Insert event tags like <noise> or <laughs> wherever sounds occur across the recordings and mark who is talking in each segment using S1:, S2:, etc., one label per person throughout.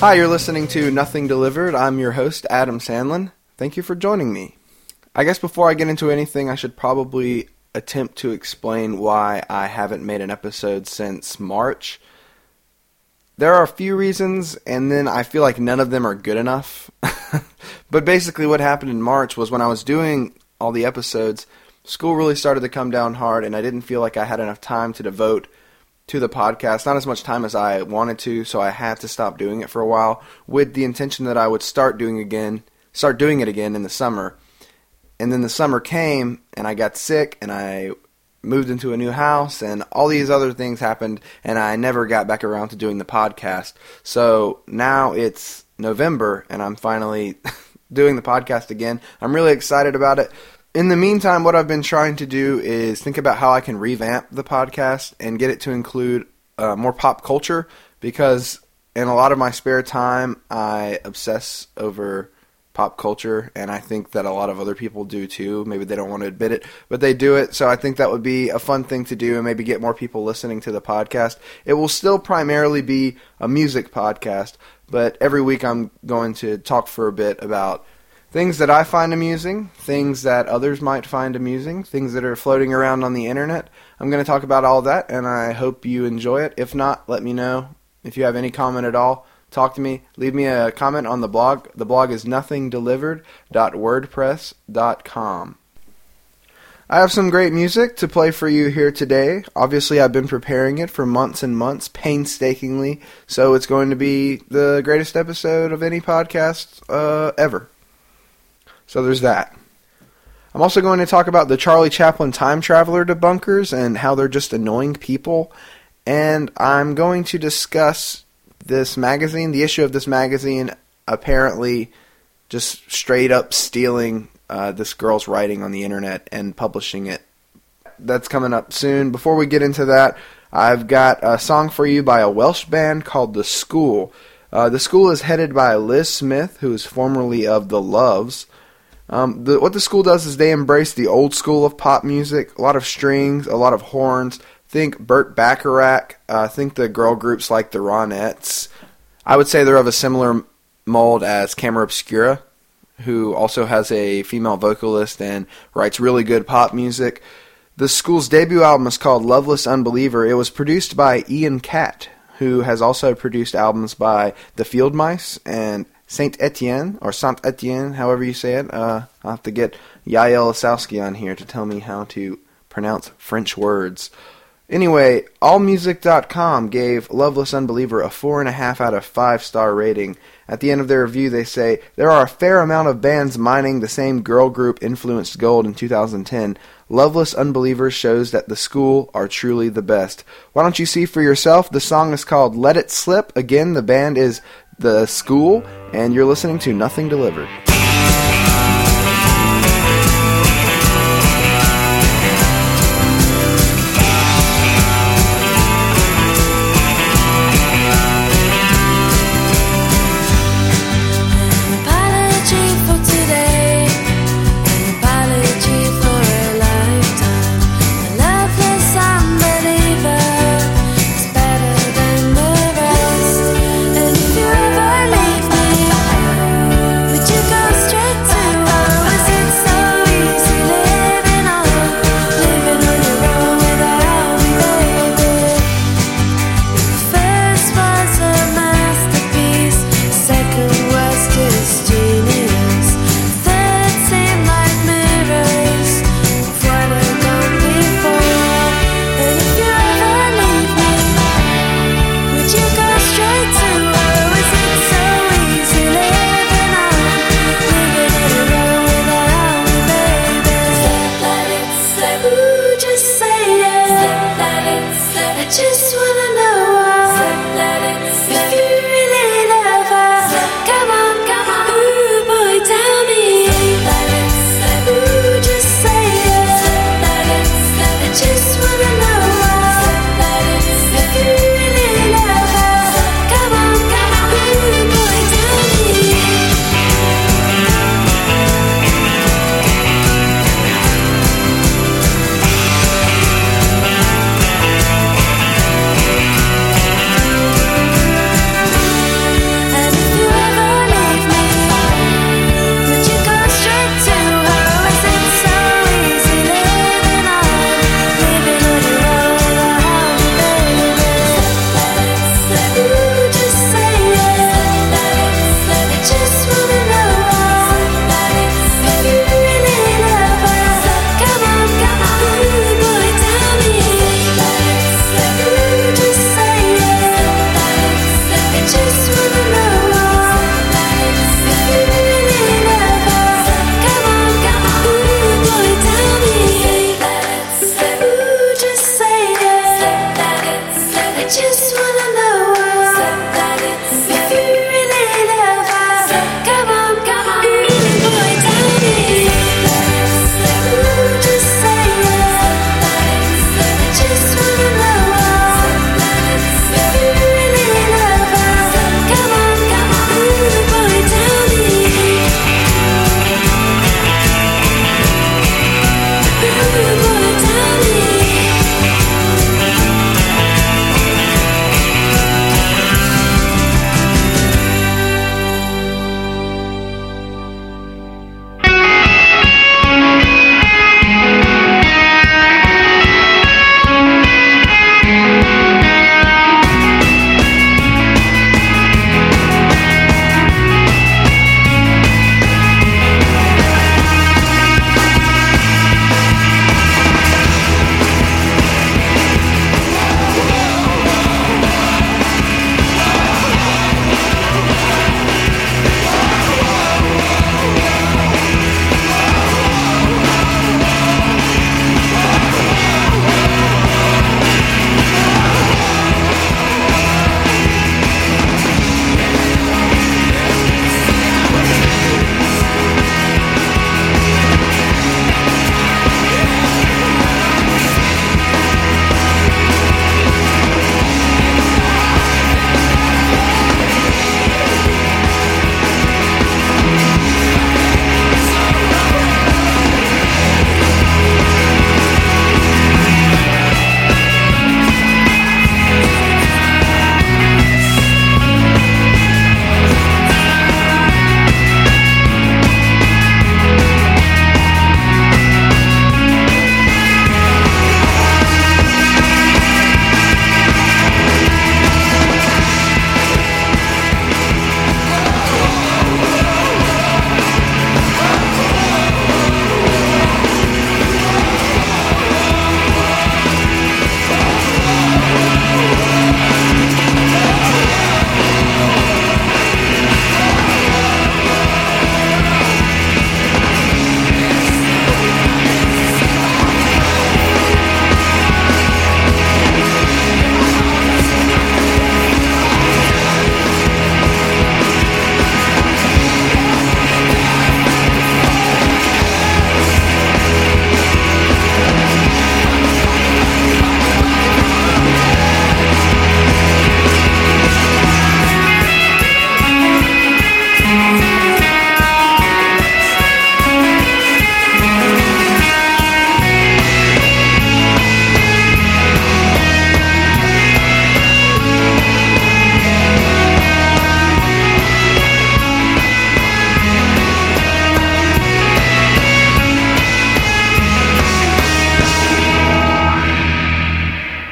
S1: Hi, you're listening to Nothing Delivered. I'm your host, Adam Sandlin. Thank you for joining me. I guess before I get into anything, I should probably attempt to explain why I haven't made an episode since March. There are a few reasons, and then I feel like none of them are good enough. <laughs> but basically, what happened in March was when I was doing all the episodes, school really started to come down hard, and I didn't feel like I had enough time to devote to the podcast. Not as much time as I wanted to, so I had to stop doing it for a while with the intention that I would start doing again, start doing it again in the summer. And then the summer came and I got sick and I moved into a new house and all these other things happened and I never got back around to doing the podcast. So now it's November and I'm finally <laughs> doing the podcast again. I'm really excited about it in the meantime, what I've been trying to do is think about how I can revamp the podcast and get it to include uh, more pop culture because in a lot of my spare time, I obsess over pop culture, and I think that a lot of other people do too. Maybe they don't want to admit it, but they do it. So I think that would be a fun thing to do and maybe get more people listening to the podcast. It will still primarily be a music podcast, but every week I'm going to talk for a bit about things that I find amusing, things that others might find amusing, things that are floating around on the internet. I'm going to talk about all that, and I hope you enjoy it. If not, let me know. If you have any comment at all, talk to me. Leave me a comment on the blog. The blog is nothingdelivered.wordpress.com. I have some great music to play for you here today. Obviously, I've been preparing it for months and months, painstakingly, so it's going to be the greatest episode of any podcast uh, ever. So there's that. I'm also going to talk about the Charlie Chaplin time traveler debunkers and how they're just annoying people. And I'm going to discuss this magazine, the issue of this magazine, apparently just straight up stealing uh, this girl's writing on the internet and publishing it. That's coming up soon. Before we get into that, I've got a song for you by a Welsh band called The School. Uh, the School is headed by Liz Smith, who is formerly of The Loves. Um, the, what the school does is they embrace the old school of pop music, a lot of strings, a lot of horns. Think Burt Bacharach. Uh, think the girl groups like the Ronettes. I would say they're of a similar mold as Camera Obscura, who also has a female vocalist and writes really good pop music. The school's debut album is called Loveless Unbeliever. It was produced by Ian Catt, who has also produced albums by The Field Mice and Saint Etienne or Saint Etienne, however you say it. Uh, I'll have to get Yael Osowski on here to tell me how to pronounce French words. Anyway, AllMusic.com gave Loveless Unbeliever a 4.5 out of 5 star rating. At the end of their review, they say, There are a fair amount of bands mining the same girl group influenced gold in 2010. Loveless Unbelievers shows that the school are truly the best. Why don't you see for yourself? The song is called Let It Slip. Again, the band is The School, and you're listening to Nothing Delivered.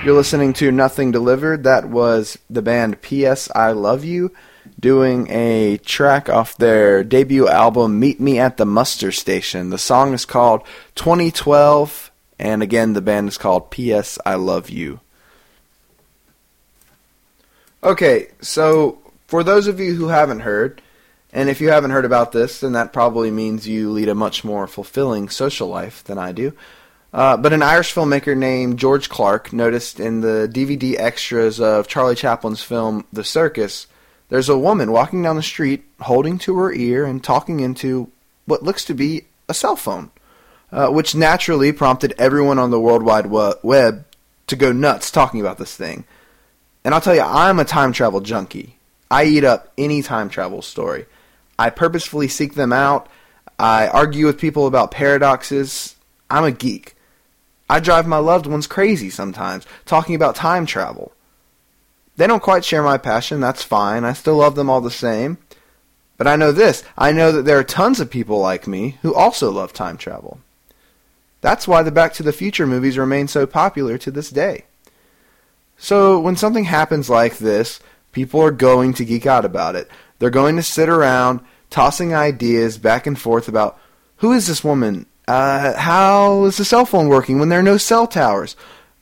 S1: You're listening to Nothing Delivered. That was the band P.S. I Love You doing a track off their debut album Meet Me at the Muster Station. The song is called 2012, and again, the band is called P.S. I Love You. Okay, so for those of you who haven't heard, and if you haven't heard about this, then that probably means you lead a much more fulfilling social life than I do. Uh, but an Irish filmmaker named George Clark noticed in the DVD extras of Charlie Chaplin's film The Circus, there's a woman walking down the street holding to her ear and talking into what looks to be a cell phone, uh, which naturally prompted everyone on the World Wide Web to go nuts talking about this thing. And I'll tell you, I'm a time travel junkie. I eat up any time travel story. I purposefully seek them out. I argue with people about paradoxes. I'm a geek. I drive my loved ones crazy sometimes, talking about time travel. They don't quite share my passion, that's fine. I still love them all the same. But I know this I know that there are tons of people like me who also love time travel. That's why the Back to the Future movies remain so popular to this day. So, when something happens like this, people are going to geek out about it. They're going to sit around tossing ideas back and forth about who is this woman? Uh, how is the cell phone working when there are no cell towers?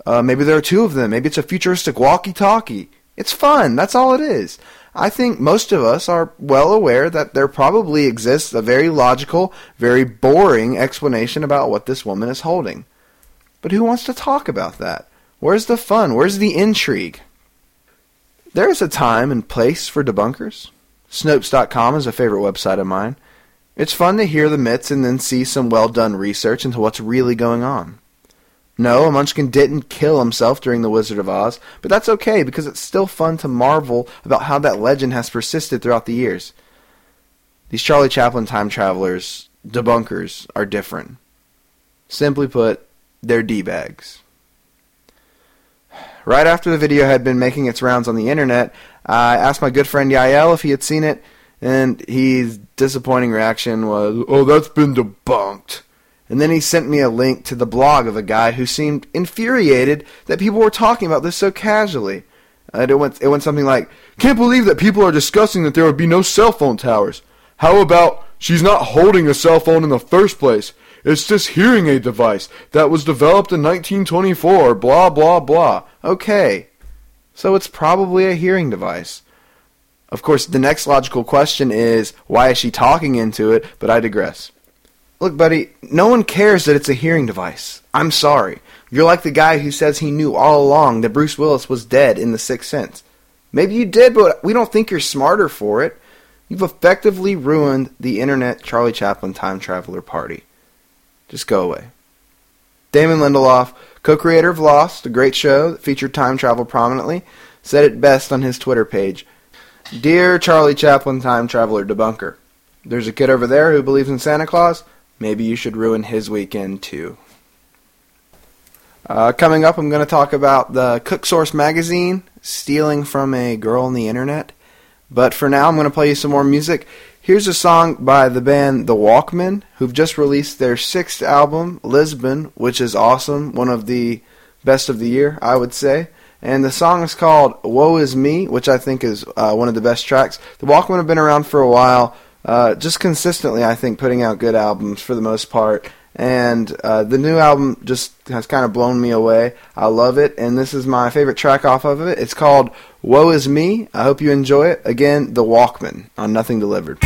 S1: Uh, maybe there are two of them. Maybe it's a futuristic walkie-talkie. It's fun. That's all it is. I think most of us are well aware that there probably exists a very logical, very boring explanation about what this woman is holding. But who wants to talk about that? Where's the fun? Where's the intrigue? There is a time and place for debunkers. Snopes.com is a favorite website of mine. It's fun to hear the myths and then see some well done research into what's really going on. No, a Munchkin didn't kill himself during The Wizard of Oz, but that's okay because it's still fun to marvel about how that legend has persisted throughout the years. These Charlie Chaplin time travelers, debunkers, are different. Simply put, they're D-bags. Right after the video had been making its rounds on the internet, I asked my good friend Yael if he had seen it, and his disappointing reaction was, "Oh, that's been debunked." And then he sent me a link to the blog of a guy who seemed infuriated that people were talking about this so casually. And it went it went something like, "Can't believe that people are discussing that there would be no cell phone towers. How about she's not holding a cell phone in the first place? It's this hearing aid device that was developed in 1924, blah blah blah." Okay. So it's probably a hearing device. Of course, the next logical question is why is she talking into it? But I digress. Look, buddy, no one cares that it's a hearing device. I'm sorry. You're like the guy who says he knew all along that Bruce Willis was dead in The Sixth Sense. Maybe you did, but we don't think you're smarter for it. You've effectively ruined the internet Charlie Chaplin time traveler party. Just go away. Damon Lindelof, co creator of Lost, a great show that featured time travel prominently, said it best on his Twitter page Dear Charlie Chaplin time traveler debunker, there's a kid over there who believes in Santa Claus. Maybe you should ruin his weekend too. Uh, coming up, I'm going to talk about the Cook Source magazine stealing from a girl on the internet. But for now, I'm going to play you some more music. Here's a song by the band The Walkmen, who've just released their sixth album, Lisbon, which is awesome. One of the best of the year, I would say and the song is called "Woe Is Me," which I think is uh, one of the best tracks. The Walkmen have been around for a while, uh, just consistently, I think, putting out good albums for the most part. And uh, the new album just has kind of blown me away. I love it, and this is my favorite track off of it. It's called "Woe Is Me." I hope you enjoy it. Again, the Walkmen on Nothing Delivered.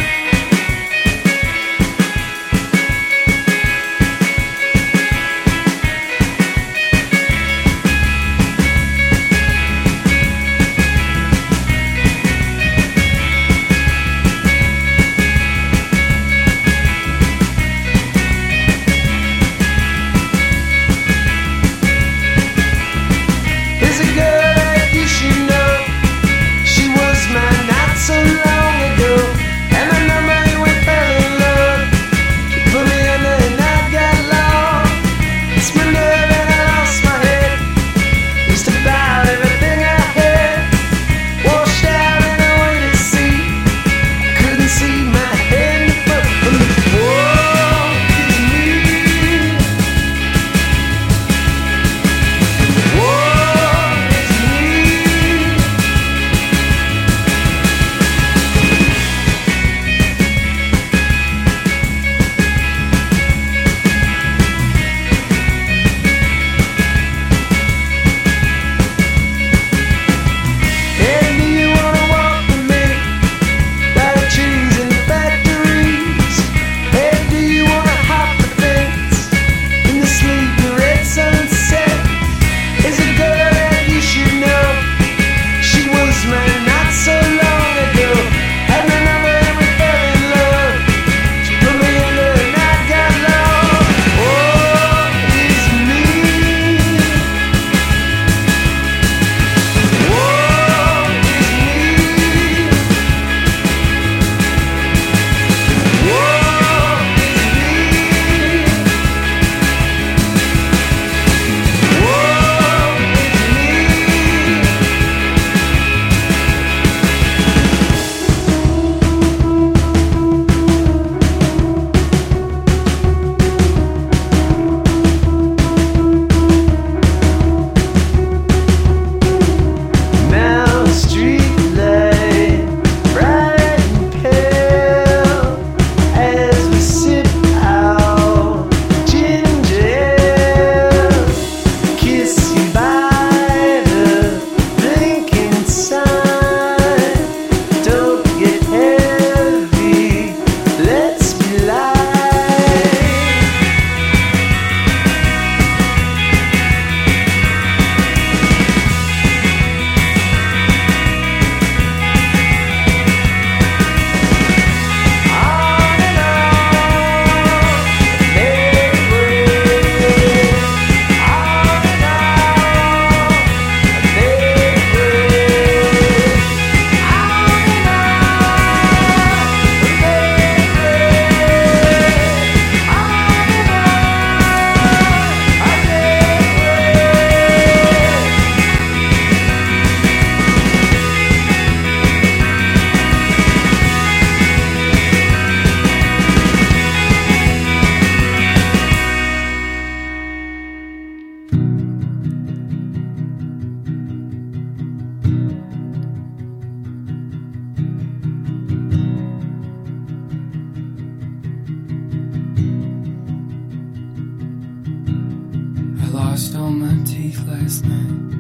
S2: Last night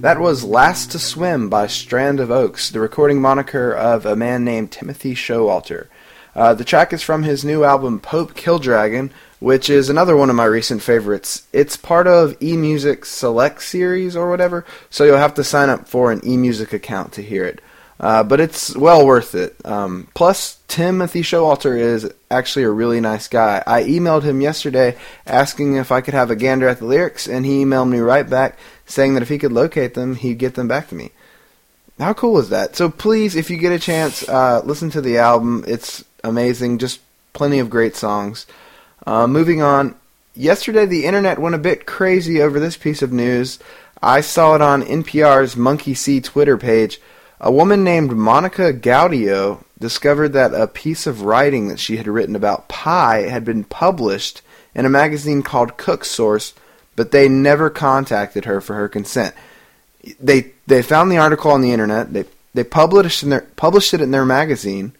S1: That was Last to Swim by Strand of Oaks, the recording moniker of a man named Timothy Showalter. Uh, the track is from his new album Pope Killdragon, which is another one of my recent favorites. It's part of eMusic Select series or whatever, so you'll have to sign up for an eMusic account to hear it. Uh, but it's well worth it. Um, plus, Timothy Showalter is actually a really nice guy. I emailed him yesterday asking if I could have a gander at the lyrics, and he emailed me right back saying that if he could locate them, he'd get them back to me. How cool is that? So please, if you get a chance, uh, listen to the album. It's amazing. Just plenty of great songs. Uh, moving on. Yesterday, the internet went a bit crazy over this piece of news. I saw it on NPR's Monkey See Twitter page. A woman named Monica Gaudio discovered that a piece of writing that she had written about pie had been published in a magazine called Cook Source, but they never contacted her for her consent. They they found the article on the internet. They they published in their published it in their magazine,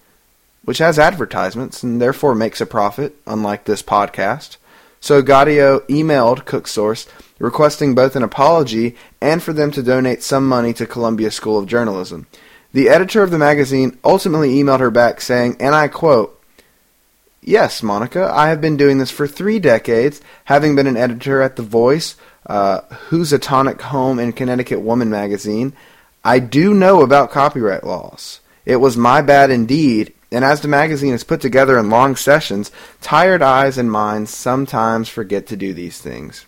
S1: which has advertisements and therefore makes a profit, unlike this podcast. So Gaudio emailed CookSource requesting both an apology and for them to donate some money to Columbia School of Journalism. The editor of the magazine ultimately emailed her back saying, and I quote, Yes, Monica, I have been doing this for three decades, having been an editor at The Voice, uh, Tonic, Home and Connecticut Woman magazine. I do know about copyright laws. It was my bad indeed, and as the magazine is put together in long sessions, tired eyes and minds sometimes forget to do these things.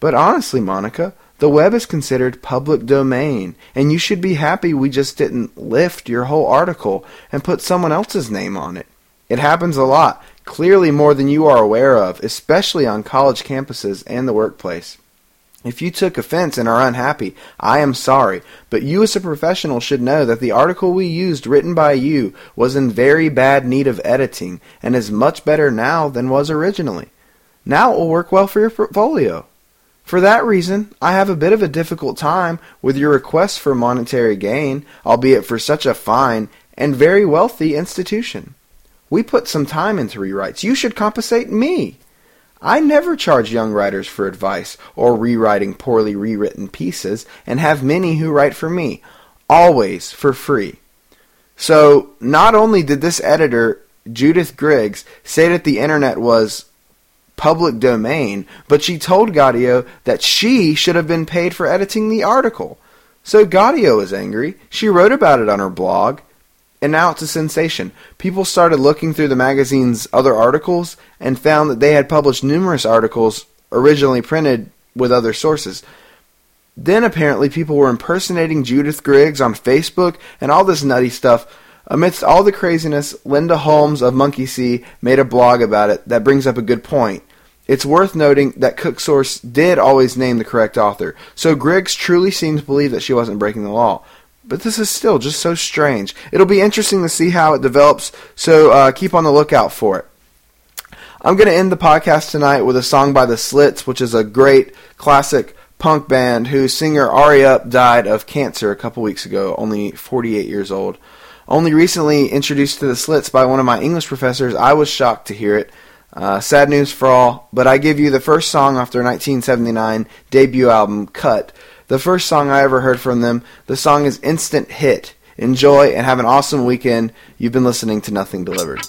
S1: But honestly, Monica, the web is considered public domain, and you should be happy we just didn't lift your whole article and put someone else's name on it. It happens a lot, clearly more than you are aware of, especially on college campuses and the workplace. If you took offense and are unhappy, I am sorry, but you as a professional should know that the article we used written by you was in very bad need of editing and is much better now than was originally. Now it will work well for your portfolio. For that reason, I have a bit of a difficult time with your request for monetary gain, albeit for such a fine and very wealthy institution. We put some time into rewrites. You should compensate me. I never charge young writers for advice or rewriting poorly rewritten pieces, and have many who write for me, always for free. So, not only did this editor, Judith Griggs, say that the internet was public domain, but she told Gaudio that she should have been paid for editing the article. So Gaudio is angry. She wrote about it on her blog, and now it's a sensation. People started looking through the magazine's other articles and found that they had published numerous articles originally printed with other sources. Then apparently people were impersonating Judith Griggs on Facebook and all this nutty stuff. Amidst all the craziness, Linda Holmes of Monkey See made a blog about it that brings up a good point. It's worth noting that CookSource did always name the correct author, so Griggs truly seemed to believe that she wasn't breaking the law. But this is still just so strange. It'll be interesting to see how it develops, so uh, keep on the lookout for it. I'm going to end the podcast tonight with a song by The Slits, which is a great classic punk band whose singer Ari Up died of cancer a couple weeks ago, only 48 years old. Only recently introduced to The Slits by one of my English professors, I was shocked to hear it. Uh, sad news for all, but I give you the first song off their 1979 debut album, Cut. The first song I ever heard from them. The song is Instant Hit. Enjoy and have an awesome weekend. You've been listening to Nothing Delivered.